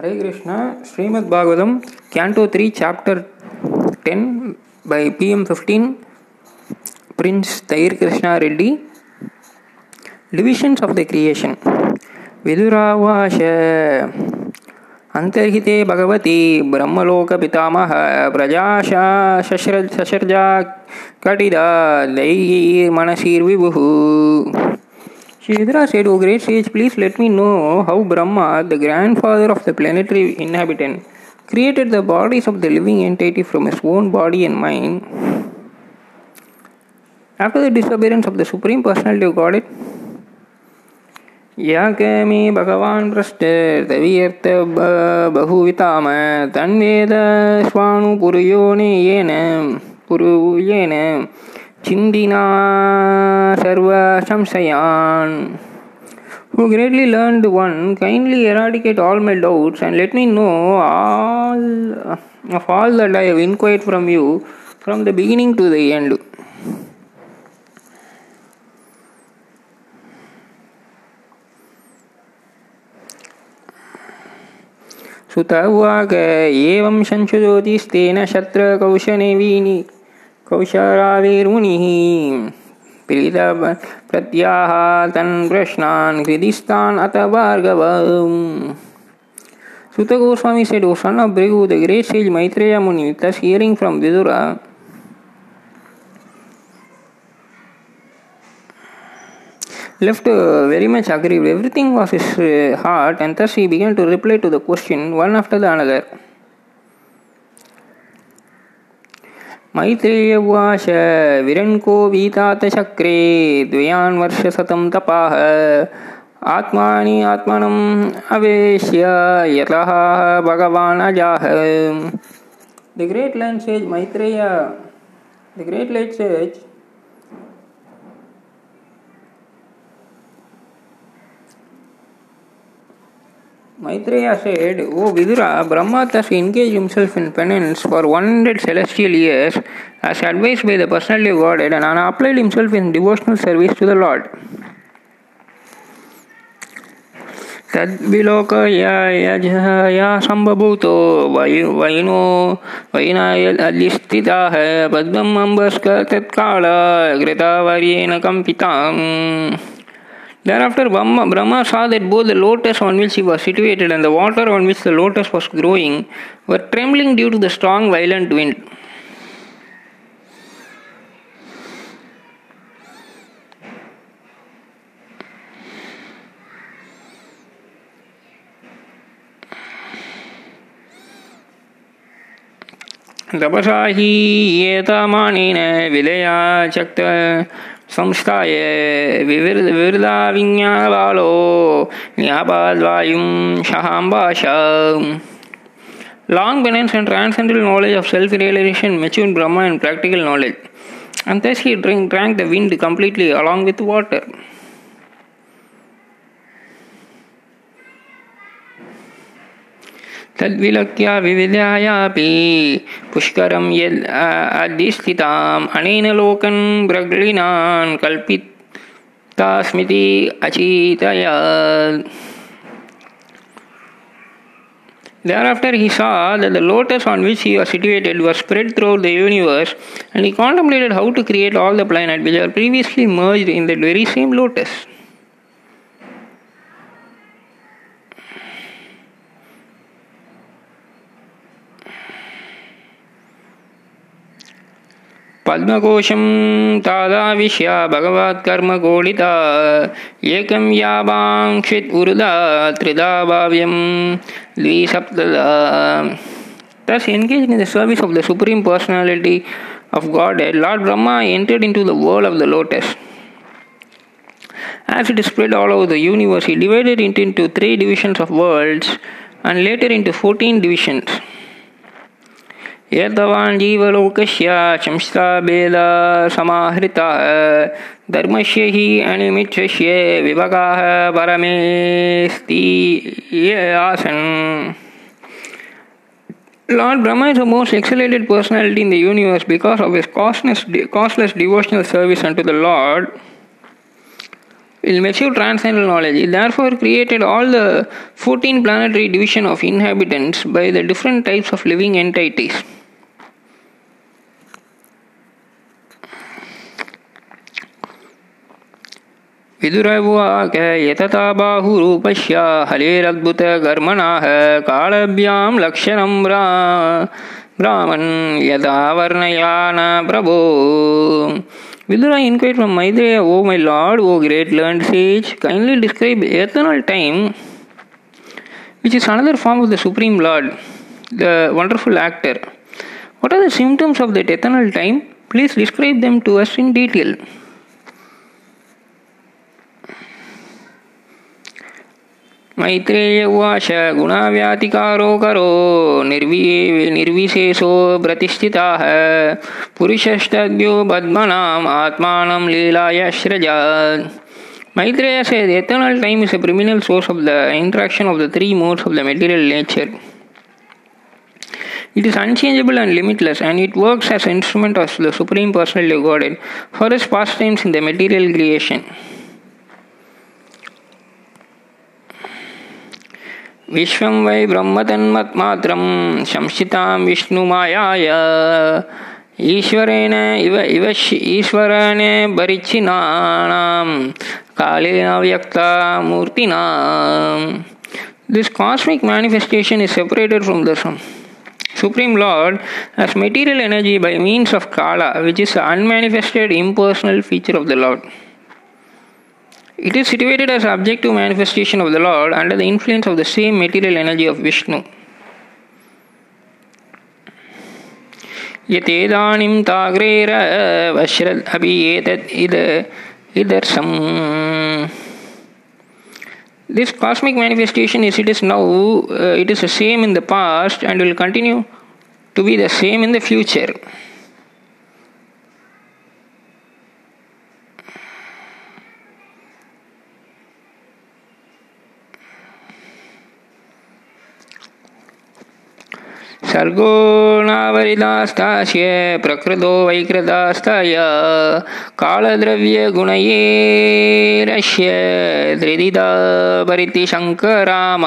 Hare Krishna. Srimad Bhagavatam canto three chapter ten by PM fifteen prince தயிர் Krishna Reddy. Divisions of the creation விதுராவாஷ அந்தர்ஹிதே பகவதி பிரம்மலோக பிதாமக பிரஜாஷா சசர் சசர்ஜா கடிதா தைகீர் மனசீர் விபுகு. Shridhara said, O great sage, please let me know how Brahma, the grandfather of the planetary inhabitant, created the bodies of the living entity from his own body and mind. After the disappearance of the Supreme Personality of Godhead, याके मे भगवान् पृष्ठ तवीयर्थ बहुविताम तन्वेद स्वाणुपुरुयोने येन पुरुयेन चिन्दिना सर्वसंशयान् Who greatly learned one, kindly eradicate all my doubts and let me know all of all that I have inquired from you from the beginning to the end. सुत उवाच एवं संशुज्योतिस्तेन शत्रकौशनेवीनि कौशराविर्मुनिः प्रीत प्रत्याह तन् प्रश्नान् हृदिस्तान् अत Bhargava Sutta Goswami said, O son of Bhrigu, the great sage Maitreya Muni, thus hearing from Vidura, left uh, very much aggrieved. Everything was his uh, heart, and thus he began to reply to the question one after the another. Maitreya उवाच विरङ्को वीतातचक्रे द्वयान्वर्षशतं तपाः आत्मानि आत्मनम् अवेश्य यतः भगवान् अजाः the great learned sage Maitreya the great let's sage Maitreya said, O Vidura, Brahma thus engaged himself in penance for 100 celestial years as advised by the personality of Godhead and applied himself in devotional service to the Lord. तद्विलोकया सम्भूतो वैनो वैनायलिस्थिताः पद्मम् अम्बस्क तत्काल घृतावर्येण कम्पिताम् Thereafter, Brahma, Brahma saw that both the lotus on which he was situated and the water on which the lotus was growing were trembling due to the strong, violent wind. तपसा हि एतामानेन विलया സംസ്ഥായേ വിവൃ വിവൃതാവിജ്ഞാനബാലോ ജ്ഞാപാദ്വായും ഷഹാംബാഷ Long penance and transcendental knowledge of self realization matured Brahma and practical knowledge, and thus he drank, drank the wind completely along with water. तद्विलक्ष्य विविधायापि पुष्करं यद् अधिस्थिताम् अनेन लोकन् ब्रग्लिनान् कल्पितास्मिति अचीतया Thereafter, he saw that the lotus on which he was situated was spread throughout the universe, and he contemplated how to create all the planets which were previously merged in that very same lotus. पद्मकोशं तादाविश्य भगवत्कर्मकोडिता एकं यावाङ्क्षित् उरुदा त्रिदा भाव्यं द्विसप्तदा Thus, engaged in the service of the Supreme Personality of Godhead, Lord Brahma entered into the world of the lotus. As it spread all over the universe, he divided it into three divisions of worlds and later into 14 divisions. यतवान् जीवलोकस्य संस्थाभेदा समाहृताः धर्मस्य हि अनिमिच्छस्य विभगाः परमेस्ति आसन् Lord Brahma is the most exalted personality in the universe because of his costless, costless devotional service unto the Lord. will achieve transcendental knowledge. It therefore created all the 14 planetary division of inhabitants by the different types of living entities. विदुरवाक यतता बाहुरूपस्य हलेरद्भुतकर्मणः कालभ्यां लक्षणं ब्राह्मन् यदा वर्णयान प्रभो Vidura inquired from Maitreya, O my lord, O great learned sage, kindly describe eternal time, which is another form of the Supreme Lord, the wonderful actor. What are the symptoms of that eternal time? Please describe them to us in detail. Maitreya उवाच गुणाव्यातिकारो करो निर्वि निर्विशेषो प्रतिष्ठिताः पुरुषस्तद्यो पद्मनाम् आत्मानं लीलाय सृजात् Maitreya says eternal time is a preeminent source of the interaction of the three modes of the material nature. It is unchangeable and limitless, and it works as an instrument of the Supreme Personality of Godhead for his pastimes in the material creation. विश्वं वै ब्रह्मतन्मत्मात्रं संस्थितां विष्णुमायाय ईश्वरेण इव इव ईश्वरेण परिच्छिन्नानां कालेन व्यक्ता मूर्तिना This cosmic manifestation is separated from the Supreme Lord as material energy by means of Kala, which is the unmanifested impersonal feature of the Lord. It is situated as objective manifestation of the Lord under the influence of the same material energy of Vishnu. यतेदानीं ताग्रेर वश्रद् अपि एतत् इद इदर्शम् This cosmic manifestation is it is now uh, it is the same in the past and will continue to be the same in the future. सर्गो नावरिदास्तास्य प्रकृतो वैकृतास्तय कालद्रव्यगुणयेरस्य त्रिदिदा परितिशङ्कराम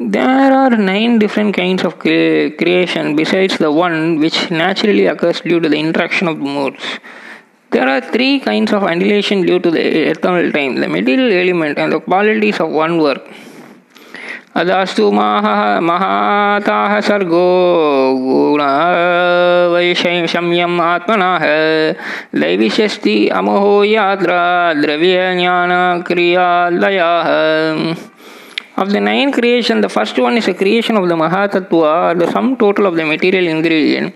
There are nine different kinds of creation besides the one which naturally occurs due to the interaction of the modes. There are three kinds of annihilation due to the eternal time the material element and the qualities of one work. अदास्तु महाताः सर्गो गुण गुणवैषम्यम् आत्मनः दैविशस्ति अमोहो यात्रा द्रव्यज्ञानक्रियालयाः Of the nine creation, the first one is a creation of the Mahatattva, the sum total of the material ingredient,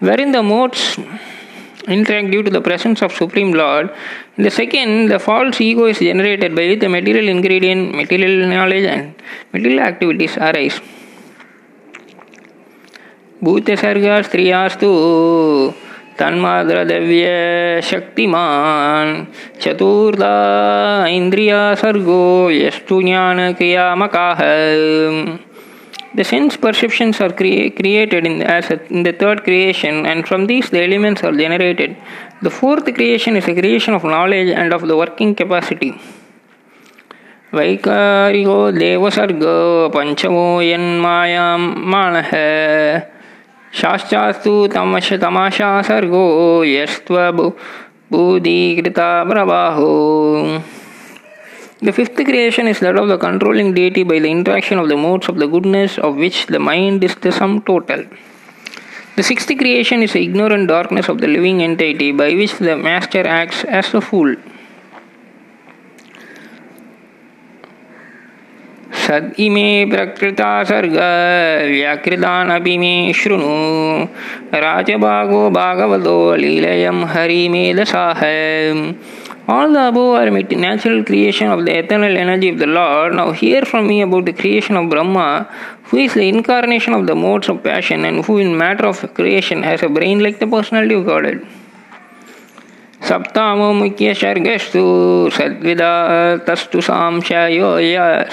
wherein the modes interact due to the presence of Supreme Lord. In the second, the false ego is generated by the material ingredient, material knowledge, and material activities arise. भूतसर्गा स्त्रियास्तु तन्माद्रद्रव्य शक्तिमान् चतुर्दा इन्द्रिया सर्गो यस्तु ज्ञानक्रियामकाः The sense perceptions are crea- created in, the, as a, in the third creation, and from these the elements are generated. The fourth creation is a creation of knowledge and of the working capacity. वैकारिको देवसर्ग पञ्चमो यन्मायां मानः शाश्चास्तु तमश Tamasha सर्गो यस्त्वबुधीकृता प्रवाहो The fifth creation is that of the controlling deity by the interaction of the modes of the goodness of which the mind is the sum total. The sixth creation is the ignorant darkness of the living entity by which the master acts as a fool. सद इमे प्रकृता सर्ग व्याकृतानपि मे शृणु राजभागो भागवतो लीलयं हरिमेधसाः All the above are natural creation of the eternal energy of the Lord. Now hear from me about the creation of Brahma, who is the incarnation of the modes of passion and who in matter of creation has a brain like the personality of Godhead. सप्तामो मुख्य सर्गस्तु सद्विदा तस्तु सांशयो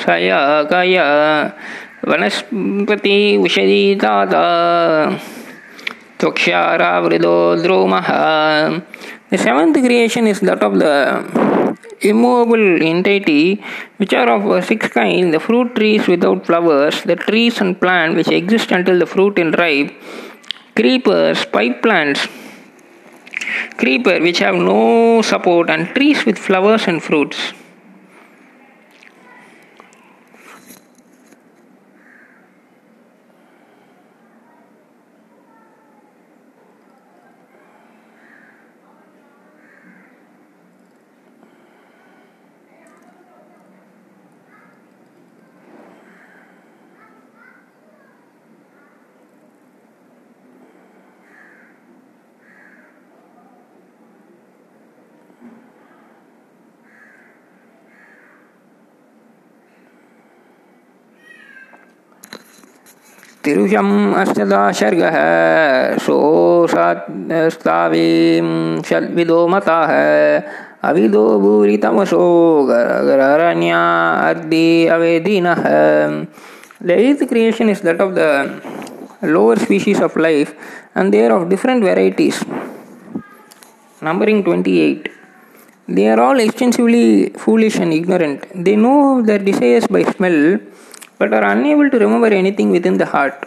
सयकय वनस्पति उषदीताता त्वक्षारावृदो द्रोमः The seventh creation is that of the immovable entity, which are of six kinds the fruit trees without flowers, the trees and plants which exist until the fruit is ripe, creepers, pipe plants, creeper which have no support, and trees with flowers and fruits. तिरुषम् अष्टदाशर्गः सोऽस्तावीं षद्विदो मताः, अविदो भूरितमसो गरण्या अर्दि अवेदिनः the eighth creation is that of the lower species of life and they are of different varieties numbering twenty eight they are all extensively foolish and ignorant they know their desires by but are unable to remember anything within the heart.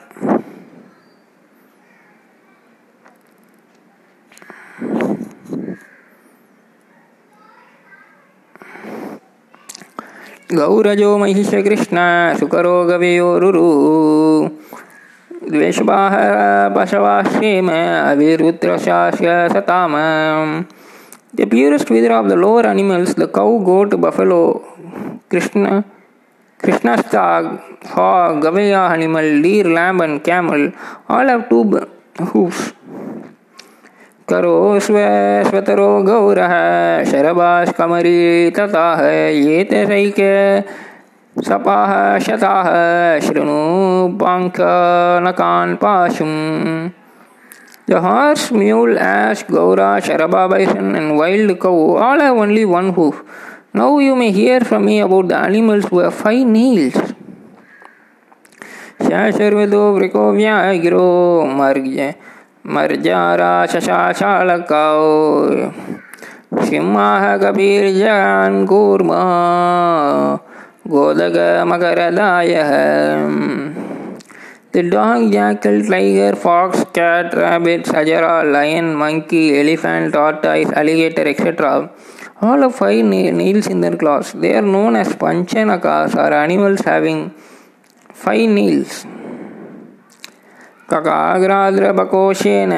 गौरजो महिषकृष्ण सुकरोगवयोरुरु द्वेषवाह पशवाश्रेम अविरुद्रशास्य सताम The purest wither of the lower animals, the cow, goat, buffalo, Krishna, Krishna stag hog, கவையா animal deer lamb and camel, all of two hooves करो स्वेश्वतरो गौरः शरभाष्कमरी तताः एते शैके सपाः शताः शृणु पाङ्कनकान् पाशुम् द हार्स् म्यूल् एश् गौरा शरबा bison and wild cow all have only hoof Now you may hear from me about the animals who have five nails. शाशर्वदो वृको व्यागिरो मर्ज मर्जारा शशाशालकाओ सिंहाः कबीर्जान् कूर्म गोदक मकरदायः The dog, jackal, tiger, fox, cat, rabbit, sajara, lion, monkey, elephant, tortoise, alligator, etc. All have five nails in their claws. They are known as panchanakas or animals having five nails. ककाग्राद्रपकोशेन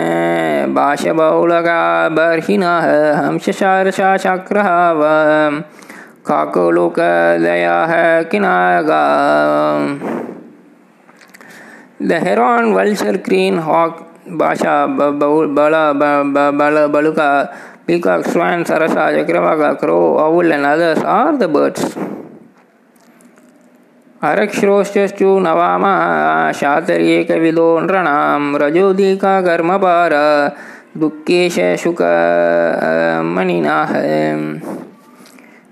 भाषबौलका बर्हिणः हंसशारशाचक्रः काकोलोकदयाः किनागा The heron, vulture, crane, hawk, basha, bala, bala, baluka, peacock, swan, sarasa, chakravaga, crow, owl, and others are the birds. अरक्षरोश्चु नवाम शातर्येकविदो नृणां रजोदीका कर्मपार दुःखेश शुक मणिनाः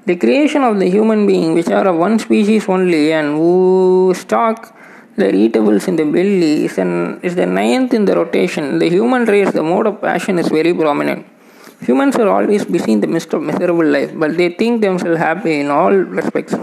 The creation of the human being, which are of one species only and who stalk the eatables in the belly, is, an, is the ninth in the rotation. The human race, the mode of passion is very prominent. Humans are always busy in the midst of miserable life, but they think themselves happy in all respects.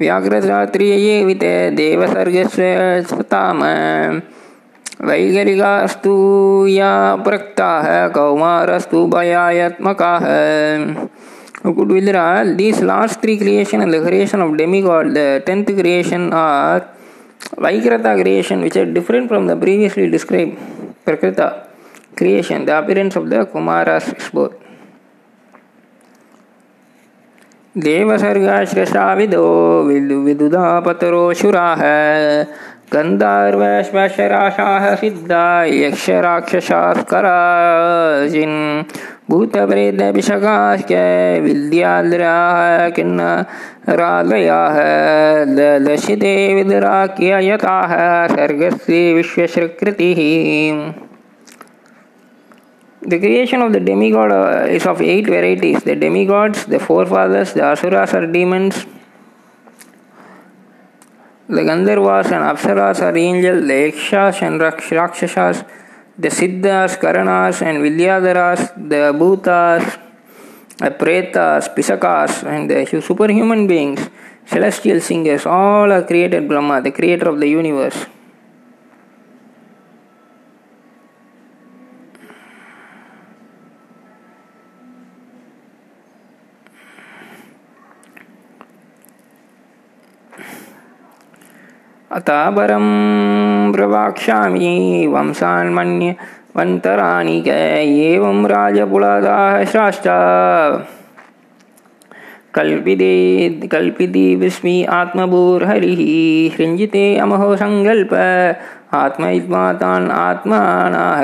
व्याघ्ररात्रिये विते देवसर्गस्य सताम वैगरिकास्तु या प्रक्ताः कौमारस्तु भयात्मकाः Good Vidra, these last three creation and the creation of demigod, the tenth creation are Vaikrata creation, which are different from the previously described Prakrita creation. The appearance of the Kumaras is both. देवसर्गाश्रसाविदो विदु विदुदापतरोऽसुराः गन्धर्वश्वशराशाः सिद्धा यक्षराक्षसास्कराजिन् भूतप्रेतपिशकाश्च विद्याद्राः किन्नरालयाः दशिते विदुराख्ययताः सर्गस्य विश्वश्रकृतिः The creation of the demigod uh, is of eight varieties. The demigods, the forefathers, the asuras are demons, The Gandharvas and Apsaras are angels, the Yakshas and Rakshasas, the Siddhas, Karanas and Vidyadharas, the Bhutas, the Pretas, Pisakas, and the superhuman beings, celestial singers, all are created Brahma, the creator of the universe. अतापरं प्रवाक्ष्यामि वंशान्मन्यवन्तराणि क, एवं राजपुलादाः श्राश्च। कल्पिते कल्पिति विस्मि आत्मभूर्हरिः सृञ्जिते अमहो सङ्कल्प आत्मयित्वा तान् आत्मानः।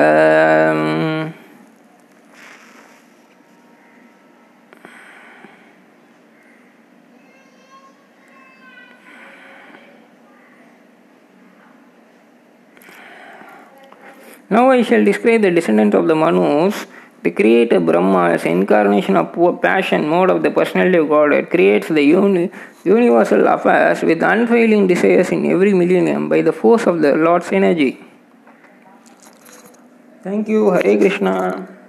Now I shall describe the descendant of the Manus. The creator Brahma as incarnation of passion mode of the personality of Godhead creates the uni- universal affairs with unfailing desires in every millennium by the force of the Lord's energy. Thank you, Hare Krishna.